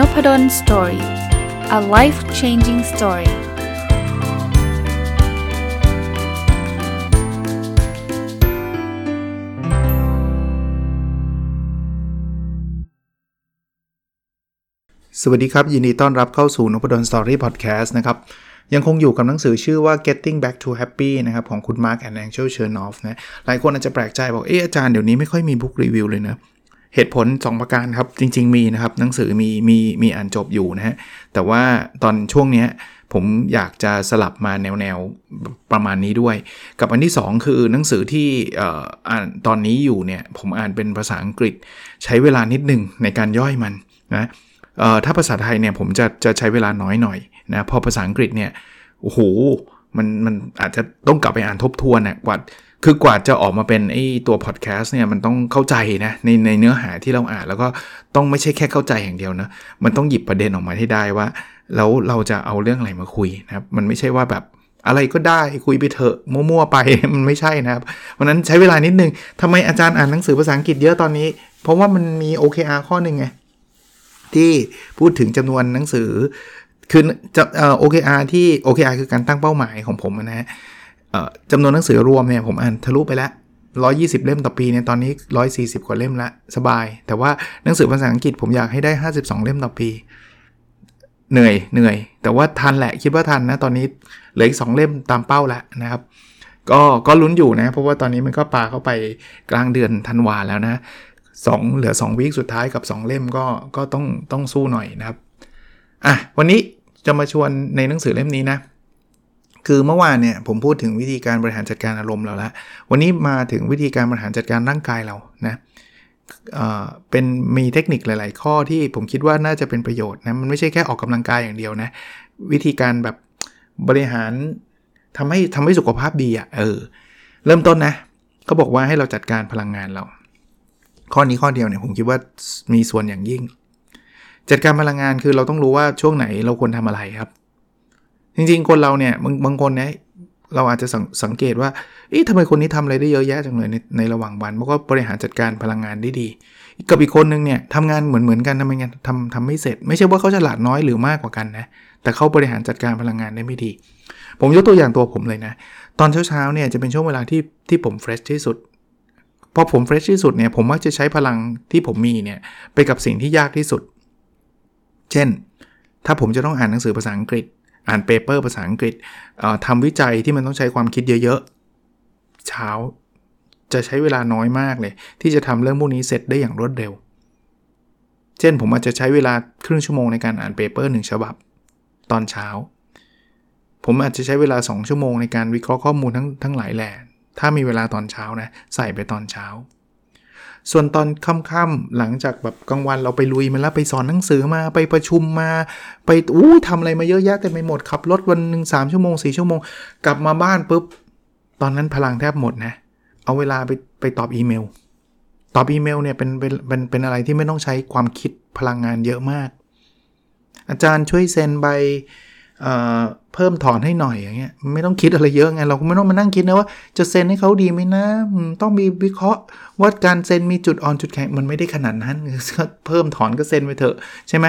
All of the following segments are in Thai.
Nopadol Story a life changing story สวัสดีครับ ยินดีต้อนรับเข้าสู่นพดล Story พอดแคสต์นะครับ ยังคงอยู่กับหนังสือชื่อว่า Getting Back to Happy นะครับ ของคุณ Mark and Angel Chernoff นะหลายคนอาจจะแปลกใจบอก เอออาจารย์เดี๋ยวนี้ไม่ค่อยมี book review เลยนะ เหตุผล 2 ประการครับ จริง ๆ มีนะครับ หนังสือมีมีมีอ่านจบอยู่นะฮะ แต่ว่าตอนช่วงนี้ผมอยากจะสลับมาแนวแนวประมาณนี้ด้วย กับอันที่ 2 คือหนังสือที่อ่านตอนนี้อยู่เนี่ยผมอ่านเป็นภาษาอังกฤษ ใช้เวลานิดหนึ่งในการย่อยมันนะถ้าภาษาไทยเนี่ยผมจะจะใช้เวลาน้อยหน่อยนะพอภาษาอังกฤษเนี่ยโอ้โหมันมันอาจจะต้องกลับไปอ่านทบทวนนะกว่า คือกว่าจะออกมาเป็นไอ้ตัวพอดแคสต์เนี่ยมันต้องเข้าใจนะในในเนื้อหาที่เราอ่านแล้วก็ต้องไม่ใช่แค่เข้าใจอย่างเดียวนะมันต้องหยิบประเด็นออกมาให้ได้ว่า แล้วเราจะเอาเรื่องอะไรมาคุยนะครับมันไม่ใช่ว่าแบบอะไรก็ได้คุยไปเถอะมั่วๆไปมันไม่ใช่นะครับเพราะนั้นใช้เวลานิดนึงทำไมอาจารย์อ่านหนังสือภาษาอังกฤษเยอะตอนนี้ เพราะว่ามันมี OKR ข้อหนึ่งไงที่พูดถึงจำนวนหนังสือคือจะเอ่อ OKR ที่ OKR คือการตั้งเป้าหมายของผมนะฮะ จำนวนหนังสือรวมเนี่ยผมอ่านทะลุไปแล้ว 120 เล่มต่อปีเนี่ยตอนนี้ 140 กว่าเล่มละสบาย แต่ว่าหนังสือภาษาอังกฤษผมอยากให้ได้ 52 เล่มต่อปี เหนื่อยเหนื่อย แต่ว่าทันแหละคิดว่าทันนะตอนนี้เหลืออีก2เล่มตามเป้าแล้วนะครับก็ก็ลุ้นอยู่นะ เพราะว่าตอนนี้มันก็ปาเข้าไปกลางเดือนธันวาแล้วนะสองเหลือ 2วีคสุดท้ายกับ 2 เล่มก็ก็ต้องต้องสู้หน่อยนะครับอะวันนี้จะมาชวนในหนังสือเล่มนี้นะ คือเมื่อวานเนี่ยผมพูดถึงวิธีการบริหารจัดการอารมณ์เราแล้ววันนี้มาถึงวิธีการบริหารจัดการร่างกายเรานะเป็นมีเทคนิคหลาย ๆ ข้อที่ผมคิดว่าน่าจะเป็นประโยชน์นะมันไม่ใช่แค่ออกกำลังกายอย่างเดียวนะวิธีการแบบบริหารทำให้ทำให้สุขภาพดีอะ่ะเออเริ่มต้นนะเขาบอกว่าให้เราจัดการพลังงานเรา ข้อนี้ข้อเดียวเนี่ยผมคิดว่ามีส่วนอย่างยิ่ง จัดการพลังงานคือเราต้องรู้ว่าช่วงไหนเราควรทำอะไรครับ จริงๆ คนเราเนี่ยบางบางคนเนี่ยเราอาจจะสสังเกตว่าเอ๊ะทำไมคนนี้ทำอะไรได้เยอะแยะจังเลยในในระหว่างวันเพราะว่าบริหารจัดการพลังงานได้ดี กับอีกคนนึงเนี่ยทำงานเหมือนเหมือนกันทำงานทำทำไม่เสร็จ ไม่ใช่ว่าเขาฉลาดน้อยหรือมากกว่ากันนะ แต่เขาบริหารจัดการพลังงานได้ไม่ดี ผมยกตัวอย่างตัวผมเลยนะ ตอนเช้าๆเนี่ยจะเป็นช่วงเวลาที่ที่ผมเฟรชที่สุดพอผม fresh ที่สุดเนี่ยผมมักจะใช้พลังที่ผมมีเนี่ยไปกับสิ่งที่ยากที่สุด เช่น ถ้าผมจะต้องอ่านหนังสือภาษาอังกฤษ อ่าน paper ภาษาอังกฤษทำวิจัยที่มันต้องใช้ความคิดเยอะๆ เช้าจะใช้เวลาน้อยมากเลย ที่จะทำเรื่องพวกนี้เสร็จได้อย่างรวดเร็ว เช่นผมอาจจะใช้เวลาครึ่งชั่วโมงในการอ่าน paper หนึ่งฉบับ ตอนเช้า ผมอาจจะใช้เวลา 2 ชั่วโมงในการวิเคราะห์ข้อมูลทั้งทั้งหลายแหล่ถ้ามีเวลาตอนเช้านะใส่ไปตอนเช้า ส่วนตอนค่ำๆหลังจากแบบกลางวันเราไปลุยมาแล้วไปสอนหนังสือมาไปประชุมมา ไปอู้ทำอะไรมาเยอะแยะแต่ไม่หมดขับรถวันหนึ่งสามชั่วโมงสี่ชั่วโมง กลับมาบ้านปุ๊บ ตอนนั้นพลังแทบหมดนะ เอาเวลาไปไปตอบอีเมล ตอบอีเมลเนี่ยเป็นเป็นเป็นเป็นอะไรที่ไม่ต้องใช้ความคิดพลังงานเยอะมาก อาจารย์ช่วยเซ็นใบ เพิ่มถอนให้หน่อยอย่างเงี้ยไม่ต้องคิดอะไรเยอะไงเราก็ไม่ต้องมานั่งคิดนะว่าจะเซ็นให้เขาดีไหมนะต้องมีวิเคราะห์ว่าการเซ็นมีจุดอ่อนจุดแข็งมันไม่ได้ขนาดนั้นเพิ่มถอนก็เซ็นไปเถอะใช่ไหม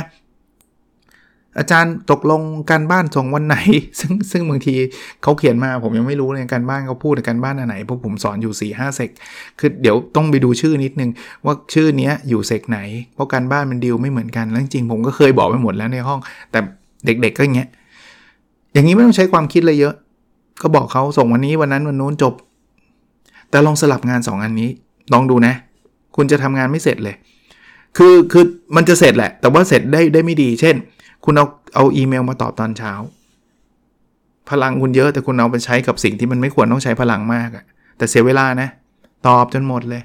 อาจารย์ตกลงการบ้านส่งวันไหน ซึ่งซึ่งบางทีเขาเขียนมาผมยังไม่รู้เลยการบ้านเขาพูดการบ้านอันไหนเพราะผมสอนอยู่4ี่ห้าเซกคือเดี๋ยวต้องไปดูชื่อนิดนึง ว่าชื่อเนี้ยอยู่เซกไหน เพราะการบ้านมันดีลไม่เหมือนกันแล้วจริงผมก็เคยบอกไปหมดแล้วในห้อง แต่เด็กๆก็อย่างเงี้ย อย่างนี้ไม่ต้องใช้ความคิดเลยเยอะ ก็บอกเขาส่งวันนี้วันนั้นวันนู้นจบ แต่ลองสลับงาน 2 อันนี้ ลองดูนะ คุณจะทำงานไม่เสร็จเลย คือคือมันจะเสร็จแหละ แต่ว่าเสร็จได้ได้ไม่ดี เช่น คุณเอาเอาอีเมลมาตอบตอนเช้า พลังคุณเยอะแต่คุณเอาไปใช้กับสิ่งที่มันไม่ควรต้องใช้พลังมากอะแต่เสียเวลานะ ตอบจนหมดเลย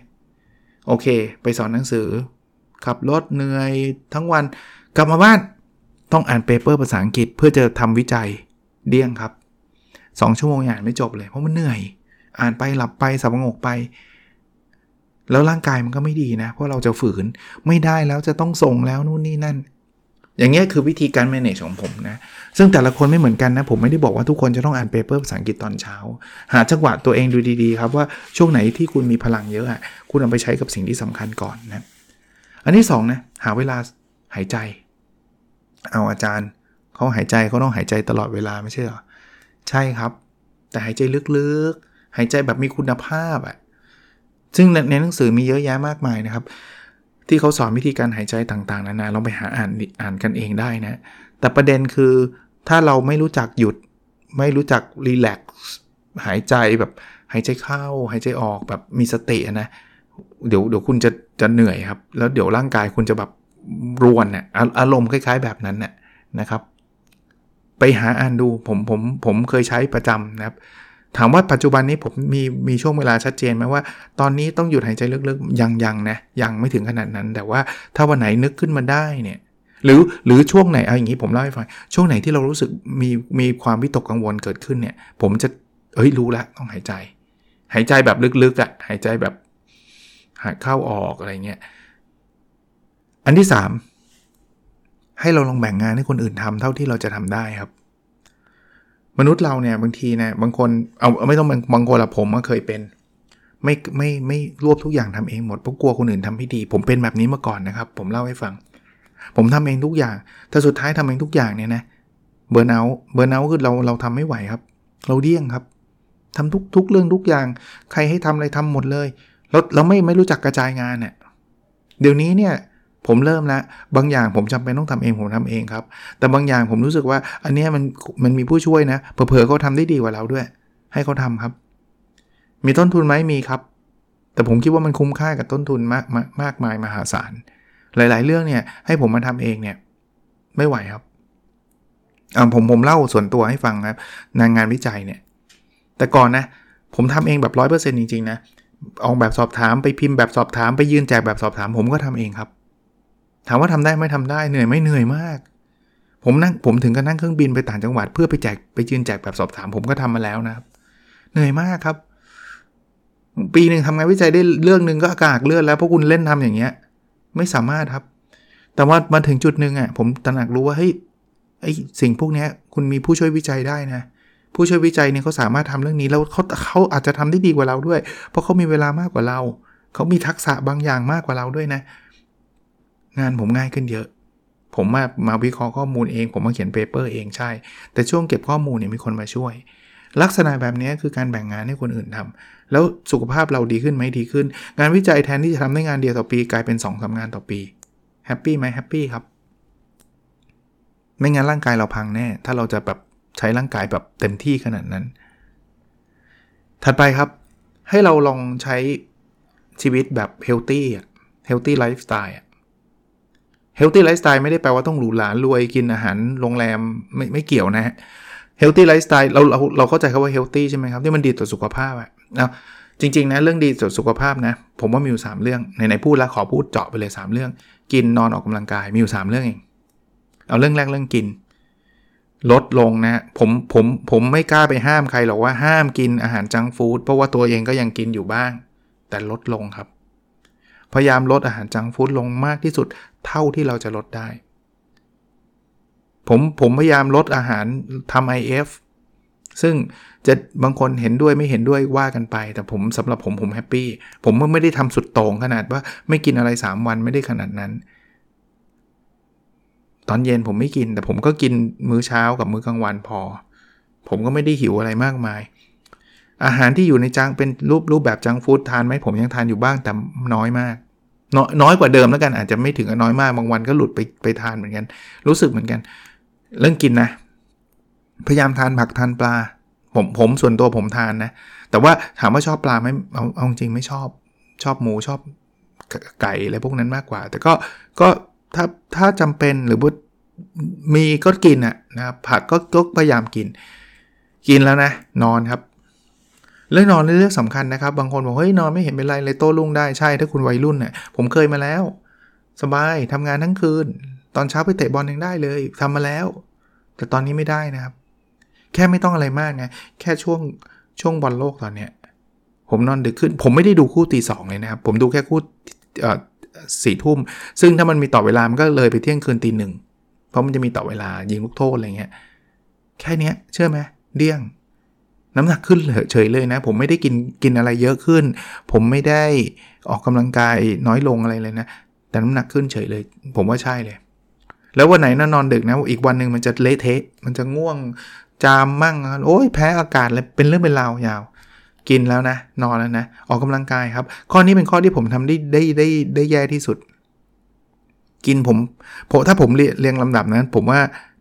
โอเค ไปสอนหนังสือ ขับรถเหนื่อยทั้งวัน กลับมาบ้านต้องอ่าน paper ภาษาอังกฤษเพื่อจะทำวิจัย เดี้ยงครับ 2 ชั่วโมงอ่านไม่จบเลยเพราะมันเหนื่อย อ่านไปหลับไปสัปหงกไป แล้วร่างกายมันก็ไม่ดีนะ เพราะเราจะฝืนไม่ได้แล้วจะต้องส่งแล้วนู่นนี่นั่น อย่างเงี้ยคือวิธีการ manage ของผมนะ ซึ่งแต่ละคนไม่เหมือนกันนะ ผมไม่ได้บอกว่าทุกคนจะต้องอ่าน paper ภาษาอังกฤษตอนเช้า หาจังหวะตัวเองดูดีๆครับว่าช่วงไหนที่คุณมีพลังเยอะอะคุณเอาไปใช้กับสิ่งที่สำคัญก่อนนะอันที่2นะหาเวลาหายใจ เอาอาจารย์ เขาหายใจเขาต้องหายใจตลอดเวลาไม่ใช่เหรอ ใช่ครับ แต่หายใจลึกๆ หายใจแบบมีคุณภาพอะซึ่งในหนังสือมีเยอะแยะมากมายนะครับ ที่เขาสอนวิธีการหายใจต่างๆ นานาลองไปหาอ่านอ่านกันเองได้นะ แต่ประเด็นคือถ้าเราไม่รู้จักหยุด ไม่รู้จักรีแลกซ์หายใจแบบหายใจเข้า หายใจออกแบบมีสตินะเดี๋ยวเดี๋ยวคุณจะจะเหนื่อยครับ แล้วเดี๋ยวร่างกายคุณจะแบบรวนเนี่ยอารมณ์คล้าย ๆ แบบนั้นน่ยนะครับ ไปหาอ่านดูผมผมผมเคยใช้ประจำนะครับ ถามว่าปัจจุบันนี้ผมมีมีช่วงเวลาชัดเจนไหมว่า ตอนนี้ต้องหยุดหายใจลึกๆยังยังนะยังไม่ถึงขนาดนั้น แต่ว่าถ้าวันไหนนึกขึ้นมาได้เนี่ยหรือหรือช่วงไหนเอาอย่างนี้ผมเล่าให้ฟังช่วงไหนที่เรารู้สึกมีมีความวิตกกังวลเกิดขึ้นเนี่ย ผมจะเอ้ยรู้แล้วต้องหายใจ หายใจแบบลึกๆอะ่ะหายใจแบบหายเข้าออกอะไรเงี้ยอันที่ 3 ให้เราลองแบ่งงานให้คนอื่นทำเท่าที่เราจะทำได้ครับ มนุษย์เราเนี่ยบางทีเนี่ยบางคนเอาไม่ต้องบางคนละผมก็เคยเป็น ไม่ไม่ไม่รวบทุกอย่างทำเองหมดเพราะกลัวคนอื่นทำไม่ดี ผมเป็นแบบนี้มาก่อนนะครับ ผมเล่าให้ฟัง ผมทำเองทุกอย่างแต่สุดท้ายทำเองทุกอย่างเนี่ยนะเบิร์นเอาเบิร์นเอาคือเราเราทำไม่ไหวครับ เราเดี่ยงครับทำทุกทุกเรื่องทุกอย่าง ใครให้ทำอะไรทำหมดเลย เราเราไม่ไม่รู้จักกระจายงานเนี่ยเดี๋ยวนี้เนี่ย ผมเริ่มแล้วบางอย่างผมจำเป็นต้องทำเองผมทำเองครับ แต่บางอย่างผมรู้สึกว่า อันนี้มันมันมีผู้ช่วยนะเผลอๆเขาทาได้ดีกว่าเราด้วย ให้เขาทาครับ มีต้นทุนไหมมีครับ แต่ผมคิดว่ามันคุ้มค่ากับต้นทุนมากมากมากมายมหาศาลหลาย ๆ เรื่องเนี่ย ให้ผมมาทำเองเนี่ย ไม่ไหวครับอ่าผมผมเล่าส่วนตัวให้ฟังครับงานงานวิจัยเนี่ย แต่ก่อนนะ ผมทำเองแบบร้อยเปอร์เซ็นต์จริง ๆ นะออกแบบสอบถามไปพิมพ์แบบสอบถามไปยืนแจกแบบสอบถาม ผมก็ทำเองครับ ถามว่าทำได้ไม่ทำได้เหนื่อยไม่เหนื่อยมาก ผมนั่งผมถึงกับนั่งเครื่องบินไปต่างจังหวัด เพื่อไปแจกไปยืนแจกแบบสอบถามผมก็ทำมาแล้วนะครับ เหนื่อยมากครับ ปีหนึ่งทำงานวิจัยได้เรื่องหนึ่งก็อากาศเลื่อนแล้วพราะคุณเล่นทำอย่างเงี้ย ไม่สามารถครับ แต่ว่ามาถึงจุดหนึ่งอะผมตระหนักรู้ว่าเฮ้ยไอสิ่งพวกนี้คุณมีผู้ช่วยวิจัยได้นะผู้ช่วยวิจัยเนี่ยเขาสามารถทำเรื่องนี้แล้วเขาเขาอาจจะทำได้ดีกว่าเราด้วย เพราะเขามีเวลามากกว่าเรา เขามีทักษะบางอย่างมากกว่าเราด้วยนะ งานผมง่ายขึ้นเยอะ ผมมามาวิเคราะห์ข้อมูลเอง ผมมาเขียนเปเปอร์เองใช่ แต่ช่วงเก็บข้อมูลเนี่ยมีคนมาช่วย ลักษณะแบบนี้คือการแบ่งงานให้คนอื่นทำแล้วสุขภาพเราดีขึ้นไหมดีขึ้น งานวิจัยแทนที่จะทำได้งานเดียวต่อปี กลายเป็นสองสามงานต่อปี happy ไหม happy ครับ ไม่งั้นร่างกายเราพังแน่ ถ้าเราจะแบบใช้ร่างกายแบบเต็มที่ขนาดนั้น ถัดไปครับ ให้เราลองใช้ชีวิตแบบ healthy healthy lifestyle healthy lifestyle ไม่ได้แปลว่าต้องหรูหรารวยกินอาหารโรงแรมไม่ไม่เกี่ยวนะฮะ healthy lifestyle เราเราเราเข้าใจคำว่า healthy ใช่ไหมครับที่มันดีต่อสุขภาพอะนะจริง ๆ นะ เรื่องดีต่อสุขภาพนะ ผมว่ามีอยู่ 3 เรื่องในในพูดแล้วขอพูดเจาะไปเลย 3 เรื่อง กินนอนออกกำลังกายมีอยู่ 3 เรื่องเอง เอาเรื่องแรกเรื่องกิน ลดลงนะผมผมผมไม่กล้าไปห้ามใครหรอกว่าห้ามกินอาหาร junk food เพราะว่าตัวเองก็ยังกินอยู่บ้าง แต่ลดลงครับ พยายามลดอาหาร junk food ลงมากที่สุดเท่าที่เราจะลดได้ ผมผมพยายามลดอาหารทำ IF ซึ่งจะบางคนเห็นด้วยไม่เห็นด้วยว่ากันไป แต่ผมสำหรับผมผมแฮปปี้ผมไม่ได้ทำสุดโต่งขนาดว่าไม่กินอะไร 3 วันไม่ได้ขนาดนั้น ตอนเย็นผมไม่กิน แต่ผมก็กินมื้อเช้ากับมื้อกลางวันพอ ผมก็ไม่ได้หิวอะไรมากมาย อาหารที่อยู่ในจังเป็นรูปรูปแบบจังฟู้ดทานไหมผมยังทานอยู่บ้างแต่น้อยมาก น้อยกว่าเดิมแล้วกันอาจจะไม่ถึงกับน้อยมากบางวันก็หลุดไปไปทานเหมือนกัน รู้สึกเหมือนกัน เรื่องกินนะ พยายามทานผักทานปลา ผมผมส่วนตัวผมทานนะ แต่ว่าถามว่าชอบปลาไหมเอาเอาจริงไม่ชอบชอบหมูชอบไก่อะไรพวกนั้นมากกว่า แต่ก็ก็ถ้าถ้าจำเป็นหรือว่ามีก็กินอะนะผักก็ก็พยายามกิน กินแล้วนะ นอนครับ เรื่องนอนเรื่องสำคัญนะครับ บางคนบอกเฮ้ยนอนไม่เห็นเป็นไรเลยโต้รุ่งได้ใช่ถ้าคุณวัยรุ่นเนี่ยผมเคยมาแล้ว สบายทำงานทั้งคืน ตอนเช้าไปเตะบอลยังได้เลยทำมาแล้ว แต่ตอนนี้ไม่ได้นะครับ แค่ไม่ต้องอะไรมากไงแค่ช่วงช่วงบอลโลกตอนเนี้ยผมนอนดึกขึ้น ผมไม่ได้ดูคู่ตีสองเลยนะครับ ผมดูแค่คู่สี่ทุ่ม ซึ่งถ้ามันมีต่อเวลา มันก็เลยไปเที่ยงคืนตีหนึ่ง เพราะมันจะมีต่อเวลายิงลูกโทษอะไรเงี้ย แค่นี้เชื่อไหมเดี้ยง น้ำหนักขึ้นเฉยเลยนะ ผมไม่ได้กินกินอะไรเยอะขึ้น ผมไม่ได้ออกกำลังกายน้อยลงอะไรเลยนะ แต่น้ำหนักขึ้นเฉยเลย ผมว่าใช่เลย แล้ววันไหนนนอนดึกนะ อีกวันหนึ่งมันจะเละเทะ มันจะง่วงจามมั่งโอ้ยแพ้อากาศเลยเป็นเรื่องเป็นราวยาว กินแล้วนะ นอนแล้วนะ ออกกำลังกายครับ ข้อนี้เป็นข้อที่ผมทำได้ได้ได้ได้แย่ที่สุด กินผมผมถ้าผมเรียงลำดับนั้น ผมว่า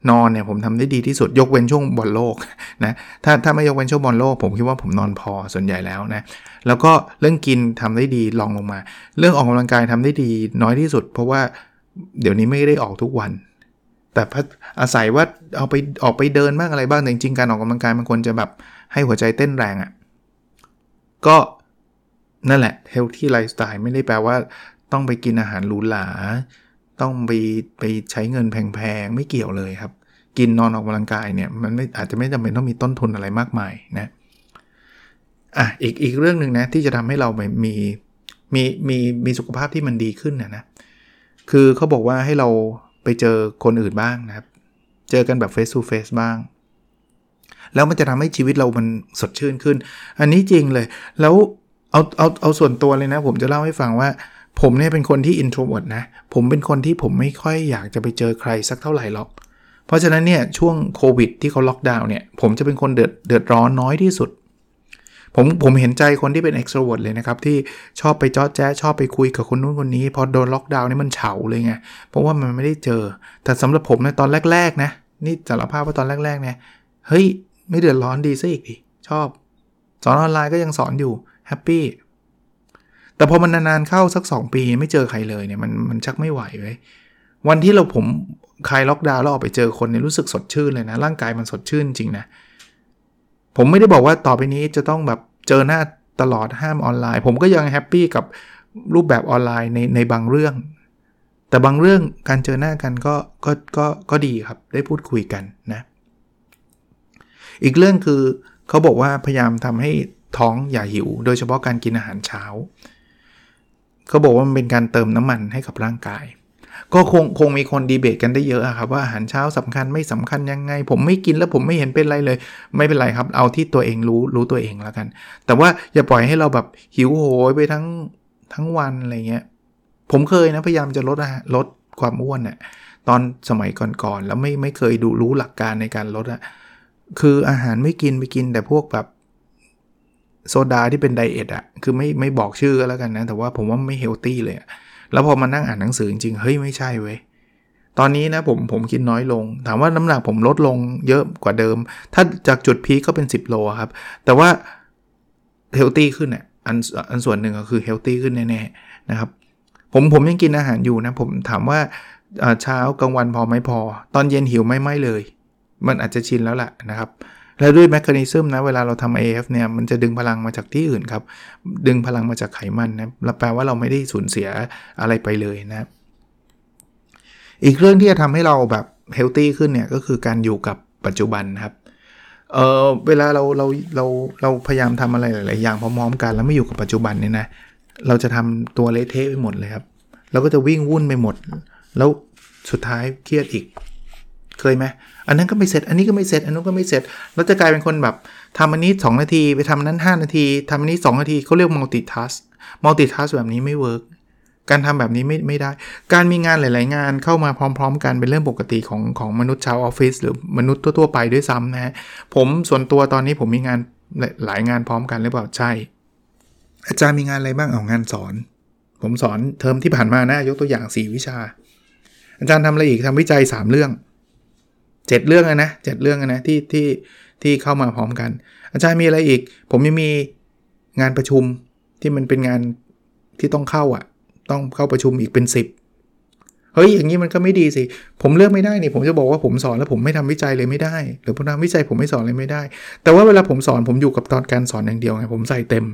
นอนเนี่ยผมทำได้ดีที่สุดยกเว้นช่วงบอลโลกนะถ้าถ้าไม่ยกเว้นช่วงบอลโลก ผมคิดว่าผมนอนพอส่วนใหญ่แล้วนะแล้วก็เรื่องกินทำได้ดีลองลงมา เรื่องออกกำลังกายทำได้ดีน้อยที่สุด เพราะว่าเดี๋ยวนี้ไม่ได้ออกทุกวัน แต่อาศัยว่าเอาไปออกไปเดินบ้างอะไรบ้างแต่จริงๆการออกกำลังกายมันควรจะแบบให้หัวใจเต้นแรงอะ่ะก็นั่นแหละ healthy lifestyle ไม่ได้แปลว่าต้องไปกินอาหารหรูหรา ต้องไปไปใช้เงินแพงๆ ไม่เกี่ยวเลยครับ กินนอนออกกำลังกายเนี่ยมันไม่อาจจะไม่จำเป็นต้องมีต้นทุนอะไรมากมายนะอะอีกอีกเรื่องหนึ่งนะที่จะทำให้เรามีมีมีมีสุขภาพที่มันดีขึ้นนะนะคือเขาบอกว่าให้เราไปเจอคนอื่นบ้างนะครับ เจอกันแบบ face to face บ้าง แล้วมันจะทำให้ชีวิตเรามันสดชื่นขึ้น อันนี้จริงเลย แล้วเอาเอาเอาส่วนตัวเลยนะ ผมจะเล่าให้ฟังว่า ผมเนี่ยเป็นคนที่ introvert นะ ผมเป็นคนที่ผมไม่ค่อยอยากจะไปเจอใครสักเท่าไหร่หรอก เพราะฉะนั้นเนี่ยช่วงโควิดที่เขาล็อกดาวน์เนี่ย ผมจะเป็นคนเดือดเดือดร้อนน้อยที่สุด ผมผมเห็นใจคนที่เป็น extrovert เลยนะครับ ที่ชอบไปจอดแจ๊ชอบไปคุยกับคนนู้นคนนี้ พอโดนล็อกดาวน์นี่มันเฉาเลยไง เพราะว่ามันไม่ได้เจอ แต่สำหรับผมในตอนแรก ๆ นะ นี่สารภาพว่าตอนแรกๆเนี่ย เฮ้ย ไม่เดือดร้อนดีซะอีกดิ ชอบ สอนออนไลน์ก็ยังสอนอยู่ happy แต่พอมันนานๆเข้าสัก 2 ปีไม่เจอใครเลยเนี่ยมันมันชักไม่ไหวเว้ยวันที่เราผมคลายล็อกดาวน์แล้วออกไปเจอคนเนี่ยรู้สึกสดชื่นเลยนะ ร่างกายมันสดชื่นจริงนะ ผมไม่ได้บอกว่าต่อไปนี้จะต้องแบบเจอหน้าตลอดห้ามออนไลน์ ผมก็ยัง happy กับรูปแบบออนไลน์ในในบางเรื่อง แต่บางเรื่องการเจอหน้ากันก็ก็ก็ก็ดีครับได้พูดคุยกันนะ อีกเรื่องคือเขาบอกว่าพยายามทำให้ท้องอย่าหิว โดยเฉพาะการกินอาหารเช้า เขาบอกว่ามันเป็นการเติมน้ำมันให้กับร่างกาย ก็คงคงมีคนดีเบตกันได้เยอะครับว่าอาหารเช้าสำคัญไม่สำคัญยังไง ผมไม่กินแล้วผมไม่เห็นเป็นไรเลย ไม่เป็นไรครับ เอาที่ตัวเองรู้รู้ตัวเองแล้วกัน แต่ว่าอย่าปล่อยให้เราแบบหิวโหยไปทั้งทั้งวันอะไรเงี้ยผมเคยนะพยายามจะลดลดความอ้วนเนะ่ยตอนสมัยก่อนๆแล้วไม่ไม่เคยดูรู้หลักการในการลดอะคืออาหารไม่กินไปกินแต่พวกแบบ โซดาที่เป็นไดเอทอะคือไม่ไม่บอกชื่อแล้วกันนะ แต่ว่าผมว่าไม่เฮลตี้เลยแล้วพอมานั่งอ่านหนังสือจริงๆ เฮ้ยไม่ใช่เว้ยตอนนี้นะผมผมกินน้อยลง ถามว่าน้ำหนักผมลดลงเยอะกว่าเดิม ถ้าจากจุด peak ก็เป็น 10 โลครับ แต่ว่า healthy ขึ้นอะอันอันส่วนหนึ่งก็คือ healthy ขึ้นแน่ๆนะครับผมผมยังกินอาหารอยู่นะ ผมถามว่าเช้ากลางวันพอไหมพอ ตอนเย็นหิวไม่ไม่เลย มันอาจจะชินแล้วแหละนะครับ แล้วด้วย mechanism นะเวลาเราทำ IF เนี่ยมันจะดึงพลังมาจากที่อื่นครับ ดึงพลังมาจากไขมันนะแปลว่าเราไม่ได้สูญเสียอะไรไปเลยนะอีกเรื่องที่จะทำให้เราแบบเฮลตี้ขึ้นเนี่ยก็คือการอยู่กับปัจจุบันครับเออเวลาเราเราเราเราพยายามทำอะไรหลาย ๆ อย่างพร้อม ๆ กันแล้วไม่อยู่กับปัจจุบันเนี่ยนะเราจะทำตัวเละเทะไปหมดเลยครับ เราก็จะวิ่งวุ่นไปหมด แล้วสุดท้ายเครียดอีก เคยไหมอันนั้นก็ไม่เสร็จ อันนี้ก็ไม่เสร็จ อันนู้นก็ไม่เสร็จ แล้วจะกลายเป็นคนแบบทำอันนี้ 2 นาที ไปทำนั้น 5 นาทีทำอันนี้ 2 นาทีเขาเรียก multitask multitask แบบนี้ไม่ work การทำแบบนี้ไม่ไม่ได้ การมีงานหลาย ๆ งานเข้ามาพร้อม ๆ กันเป็นเรื่องปกติของของมนุษย์ชาวออฟฟิศหรือมนุษย์ทั่ว ๆ ไปด้วยซ้ำนะฮะ ผมส่วนตัวตอนนี้ผมมีงานหลายงานพร้อมกันหรือเปล่า ใช่ อาจารย์มีงานอะไรบ้าง เอางานสอน ผมสอนเทอมที่ผ่านมานะ ยกตัวอย่าง 4 วิชา อาจารย์ทำอะไรอีกทำวิจัย 3 เรื่อง เจ็ดเรื่องนะเจ็ดเรื่องนะที่ที่ที่เข้ามาพร้อมกัน อาจารย์มีอะไรอีก ผมยังมีงานประชุมที่มันเป็นงานที่ต้องเข้าอะ ต้องเข้าประชุมอีกเป็น 10 เฮ้ยอย่างนี้มันก็ไม่ดีสิ ผมเลือกไม่ได้นี่ ผมจะบอกว่าผมสอนแล้วผมไม่ทำวิจัยเลยไม่ได้ หรือผมทำวิจัยผมไม่สอนเลยไม่ได้ แต่ว่าเวลาผมสอนผมอยู่กับตอนการสอนอย่างเดียวไงผมใส่เต็ม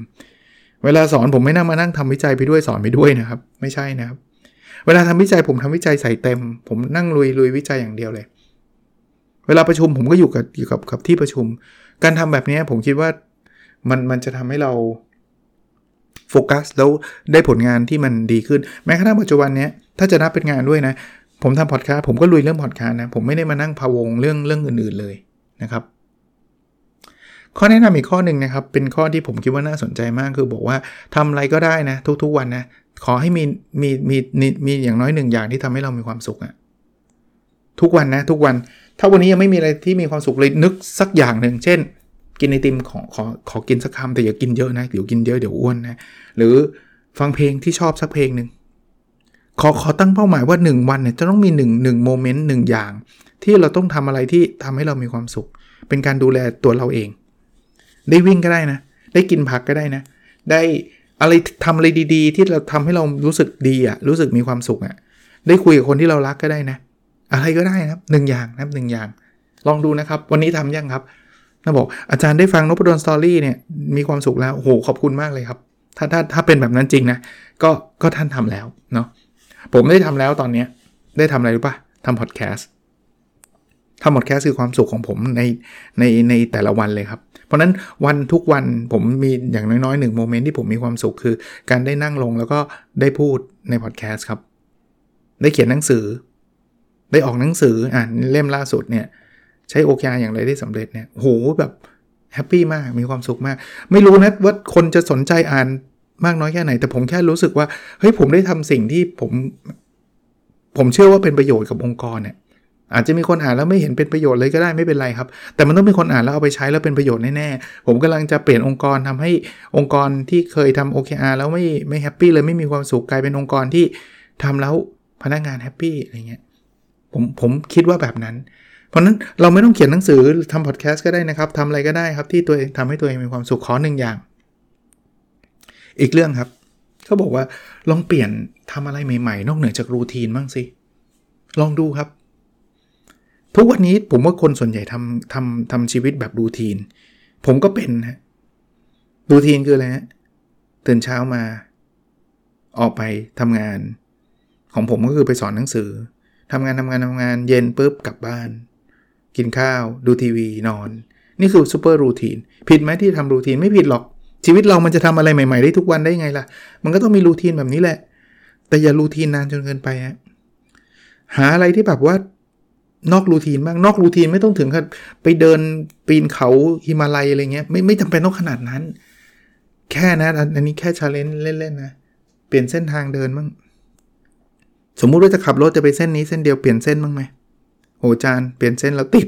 เวลาสอนผมไม่นั่งมานั่งทำวิจัยไปด้วยสอนไปด้วยนะครับ ไม่ใช่นะครับ เวลาทำวิจัยผมทำวิจัยใส่เต็ม ผมนั่งลุยลุยวิจัยอย่างเดียวเลย วลาประชุมผมก็อยู่กับอยู่กับกับที่ประชุม การทำแบบนี้ผมคิดว่ามันมันจะทำให้เราโฟกัสแล้วได้ผลงานที่มันดีขึ้น แม้กระทั่งปัจจุบันนี้ถ้าจะนับเป็นงานด้วยนะ ผมทำพอดคาสต์ผมก็ลุยเรื่องพอดคาสต์นะ ผมไม่ได้มานั่งพะวงเรื่องเรื่องอื่น ๆเลยนะครับ ข้อแนะนำอีกข้อหนึ่งนะครับ เป็นข้อที่ผมคิดว่าน่าสนใจมากคือบอกว่าทำอะไรก็ได้นะ ทุกๆวันนะ ขอให้มีมีมีมีมีอย่างน้อยหนึ่งอย่างที่ทำให้เรามีความสุขอะทุกวันนะ ทุกวัน ถ้าวันนี้ยังไม่มีอะไรที่มีความสุขเลยนึกสักอย่างหนึ่งเช่น กินไอติมขอขอขอกินสักคำแต่อย่ากินเยอะนะเดี๋ยวกินเยอะเดี๋ยวอ้วนนะหรือฟังเพลงที่ชอบสักเพลงหนึ่งขอขอตั้งเป้าหมายว่า 1 วันเนี่ยจะต้องมี1 1โมเมนต์หนึ่งอย่าง ที่เราต้องทำอะไรที่ทำให้เรามีความสุข เป็นการดูแลตัวเราเอง ได้วิ่งก็ได้นะ ได้กินผักก็ได้นะ ได้อะไรทำอะไรดี ๆ ที่เราทำให้เรารู้สึกดีอะรู้สึกมีความสุขอะได้คุยกับคนที่เรารักก็ได้นะ อะไรก็ได้นะครับหนึ่งอย่างนะครับหนึ่งอย่าง ลองดูนะครับ วันนี้ทำยังครับน่าบอกอาจารย์ได้ฟังนพดล Story เนี่ยมีความสุขแล้วโอ้โหขอบคุณมากเลยครับ ถ้าถ้าถ้าเป็นแบบนั้นจริงนะก็ก็ท่านทำแล้วเนาะผมได้ทำแล้วตอนเนี้ยได้ทำอะไรรู้ปะทำพอดแคสต์ทำพอดแคสต์คือความสุขของผมในในในแต่ละวันเลยครับ เพราะนั้นวันทุกวันผมมีอย่างน้อยๆหนึ่ง moment ที่ผมมีความสุขคือ การได้นั่งลงแล้วก็ได้พูดในพอดแคสต์ครับ ได้เขียนหนังสือ ได้ออกหนังสืออ่านเล่มล่าสุดเนี่ยใช้โอเคอย่างไรได้สำเร็จเนี่ยโหแบบแฮปปี้มากมีความสุขมาก ไม่รู้นะว่าคนจะสนใจอ่านมากน้อยแค่ไหน แต่ผมแค่รู้สึกว่าเฮ้ยผมได้ทำสิ่งที่ผมผมเชื่อว่าเป็นประโยชน์กับองค์กรเนี่ยอาจจะมีคนอ่านแล้วไม่เห็นเป็นประโยชน์เลยก็ได้ไม่เป็นไรครับ แต่มันต้องมีคนอ่านแล้วเอาไปใช้แล้วเป็นประโยชน์แน่ๆ ผมกำลังจะเปลี่ยนองค์กรทำให้องค์กรที่เคยทำ OKR แล้วไม่ไม่ happy เลยไม่มีความสุขกลายเป็นองค์กรที่ทำแล้วพนักงาน happy อะไรเงี้ย ผมผมคิดว่าแบบนั้น เพราะนั้นเราไม่ต้องเขียนหนังสือทำพอดแคสต์ก็ได้นะครับทำอะไรก็ได้ครับที่ตัวเองทำให้ตัวเองมีความสุขขอหนึ่งอย่าง อีกเรื่องครับเขาบอกว่าลองเปลี่ยนทำอะไรใหม่ๆ นอกเหนือจาก routine บ้างสิ ลองดูครับ ทุกวันนี้ผมว่าคนส่วนใหญ่ทำทำทำชีวิตแบบ routine ผมก็เป็นฮะรูทีนคืออะไรฮะตื่นเช้ามา ออกไปทำงาน ของผมก็คือไปสอนหนังสือ ทำงานทำงานทำงานเย็นปุ๊บกลับบ้าน กินข้าว ดูทีวีนอน นี่คือซูเปอร์รูทีนผิดไหมที่ทำรูทีนไม่ผิดหรอก ชีวิตเรามันจะทำอะไรใหม่ๆได้ทุกวันได้ไงล่ะ มันก็ต้องมีรูทีนแบบนี้แหละ แต่อย่ารูทีนนานจนเกินไปฮะหาอะไรที่แบบว่านอกรูทีนบ้างนอกรูทีนไม่ต้องถึงกับไปเดินปีนเขาฮิมาลัยอะไรเงี้ยไม่ไม่จำเป็นต้องขนาดนั้น แค่นะอันนี้แค่ชาเลนจ์เล่นๆนะ เปลี่ยนเส้นทางเดินบ้าง สมมุติว่าจะขับรถจะไปเส้นนี้เส้นเดียวเปลี่ยนเส้นบ้างไหมโอ้จานเปลี่ยนเส้นแล้วติด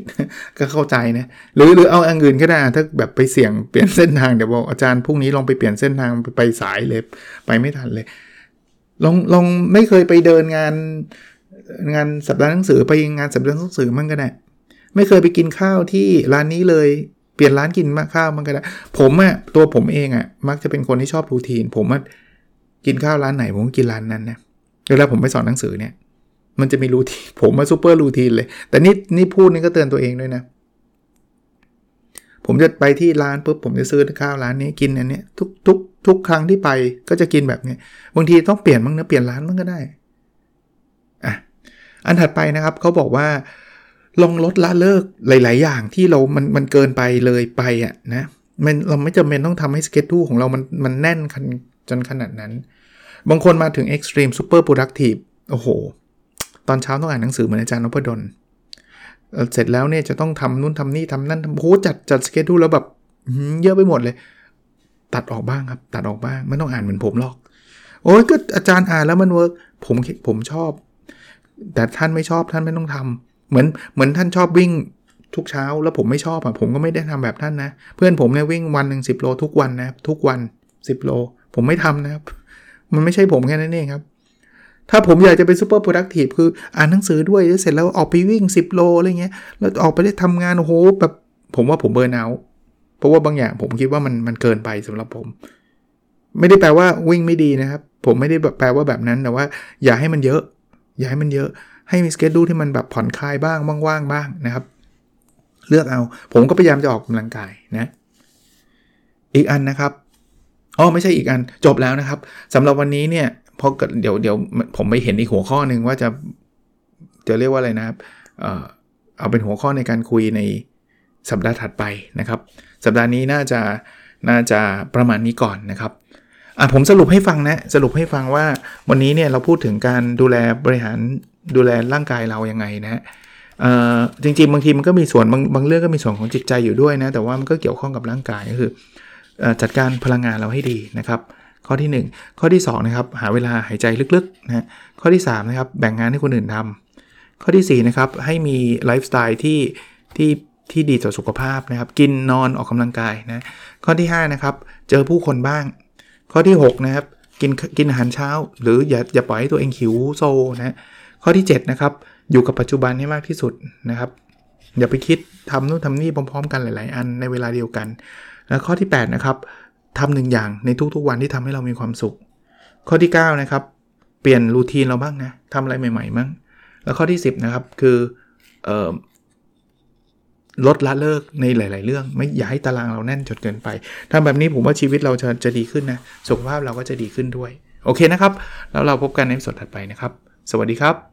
ก็เข้าใจนะหรือหรือเอาอันอื่นก็ได้ถ้าแบบไปเสี่ยงเปลี่ยนเส้นทางเดี๋ยวบอกอาจารย์พรุ่งนี้ลองไปเปลี่ยนเส้นทางไปสายเลยไปไม่ทันเลย ลองลองไม่เคยไปเดินงานงานสัปดาห์หนังสือไปงานสัปดาห์หนังสือมั่งก็ได้ไม่เคยไปกินข้าวที่ร้านนี้เลยเปลี่ยนร้านกินมาข้าวมันก็ได้ผมอะตัวผมเองอะมักจะเป็นคนที่ชอบรูทีน ผมว่ากินข้าวร้านไหนผมก็กินร้านนั้นนะ เวลาผมไปสอนหนังสือเนี่ย มันจะมีรูทีผมมาซูเปอร์รูทีนเลย แต่นี่นี่พูดนี่ก็เตือนตัวเองด้วยนะ ผมจะไปที่ร้านปุ๊บผมจะซื้อข้าวร้านนี้กินอันนี้ทุกทุกทุกครั้งที่ไปก็จะกินแบบนี้บางทีต้องเปลี่ยนบ้างนะเปลี่ยนร้านมันก็ได้อะอันถัดไปนะครับเขาบอกว่าลองลดละเลิกหลาย ๆ อย่างที่เรา มัน มันเกินไปเลยไปอะนะ มัน เราไม่จำเป็นต้องทำให้สเก็ตทูของเรา มัน มันแน่นจนขนาดนั้น บางคนมาถึง Extreme Super Productive โอ้โห ตอนเช้าต้องอ่านหนังสือเหมือนอาจารย์นพดล เสร็จแล้วเนี่ยจะต้องทำนู่นทำนี่ทำนั่นทำโหจัดจัดสเกจดูแล้วแบบเยอะไปหมดเลย ตัดออกบ้างครับ ตัดออกบ้างไม่ต้องอ่านเหมือนผมหรอก โอ้ยก็อาจารย์อ่านแล้วมัน work ผมผมชอบ แต่ท่านไม่ชอบท่านไม่ต้องทำเหมือนเหมือนท่านชอบวิ่งทุกเช้าแล้วผมไม่ชอบอะผมก็ไม่ได้ทำแบบท่านนะ เพื่อนผมเนี่ยวิ่งวันหนึ่งสิบโลทุกวันนะทุกวัน 10 โล ผมไม่ทำนะครับ มันไม่ใช่ผมแค่นั้นเองครับ ถ้าผมอยากจะเป็น super productive คืออ่านหนังสือด้วยแล้วเสร็จแล้วออกไปวิ่ง 10 โลอะไรเงี้ยแล้วออกไปได้ทำงานโอ้โหแบบผมว่าผมเบอร์นเอาเพราะว่าบางอย่างผมคิดว่ามันมันเกินไปสำหรับผม ไม่ได้แปลว่าวิ่งไม่ดีนะครับ ผมไม่ได้แบบแปลว่าแบบนั้นแต่ว่า อย่าให้มันเยอะ อย่าให้มันเยอะให้มีสเกจดูที่มันแบบผ่อนคลายบ้างว่างๆบ้างนะครับ เลือกเอา ผมก็พยายามจะออกกำลังกายนะ อีกอันนะครับ อ๋อไม่ใช่อีกอันจบแล้วนะครับสำหรับวันนี้เนี่ยพอเดี๋ยวเดี๋ยวผมไปเห็นอีกหัวข้อหนึ่งว่าจะจะเรียกว่าอะไรนะครับเออเอาเป็นหัวข้อในการคุยในสัปดาห์ถัดไปนะครับ สัปดาห์นี้น่าจะน่าจะประมาณนี้ก่อนนะครับอะผมสรุปให้ฟังนะสรุปให้ฟังว่าวันนี้เนี่ยเราพูดถึงการดูแลบริหารดูแลร่างกายเรายังไงนะจริงๆ บางทีมันก็มีส่วนบางบางเรื่องก็มีส่วนของจิตใจอยู่ด้วยนะแต่ว่ามันก็เกี่ยวข้องกับร่างกายก็คือ จัดการพลังงานเราให้ดีนะครับ ข้อที่ 1 ข้อที่2นะครับหาเวลาหายใจลึกๆนะข้อที่3นะครับแบ่งงานให้คนอื่นทำข้อที่4นะครับให้มีไลฟ์สไตล์ที่ที่ที่ดีต่อสุขภาพนะครับ กินนอนออกกำลังกายนะข้อที่5นะครับเจอผู้คนบ้าง ข้อที่6นะครับกินกินอาหารเช้า หรืออย่าอย่าปล่อยให้ตัวเองหิวโซนะข้อที่7นะครับอยู่กับปัจจุบันให้มากที่สุดนะครับ อย่าไปคิดทำนู่นทำนี่พร้อม ๆ กันหลาย ๆ อันในเวลาเดียวกัน ข้อที่8นะครับทำหนึ่งอย่างในทุกๆวันที่ทำให้เรามีความสุข ข้อที่9นะครับเปลี่ยนรูทีนเราบ้างนะทำอะไรใหม่ๆบ้างแล้วข้อที่ 10นะครับคือออลดละเลิกในหลาย ๆ เรื่อง ไม่อย่าให้ตารางเราแน่นจนเกินไปทำแบบนี้ผมว่าชีวิตเราจะจะดีขึ้นนะสุขภาพเราก็จะดีขึ้นด้วย โอเคนะครับ แล้วเราพบกันในสดถัดไปนะครับ สวัสดีครับ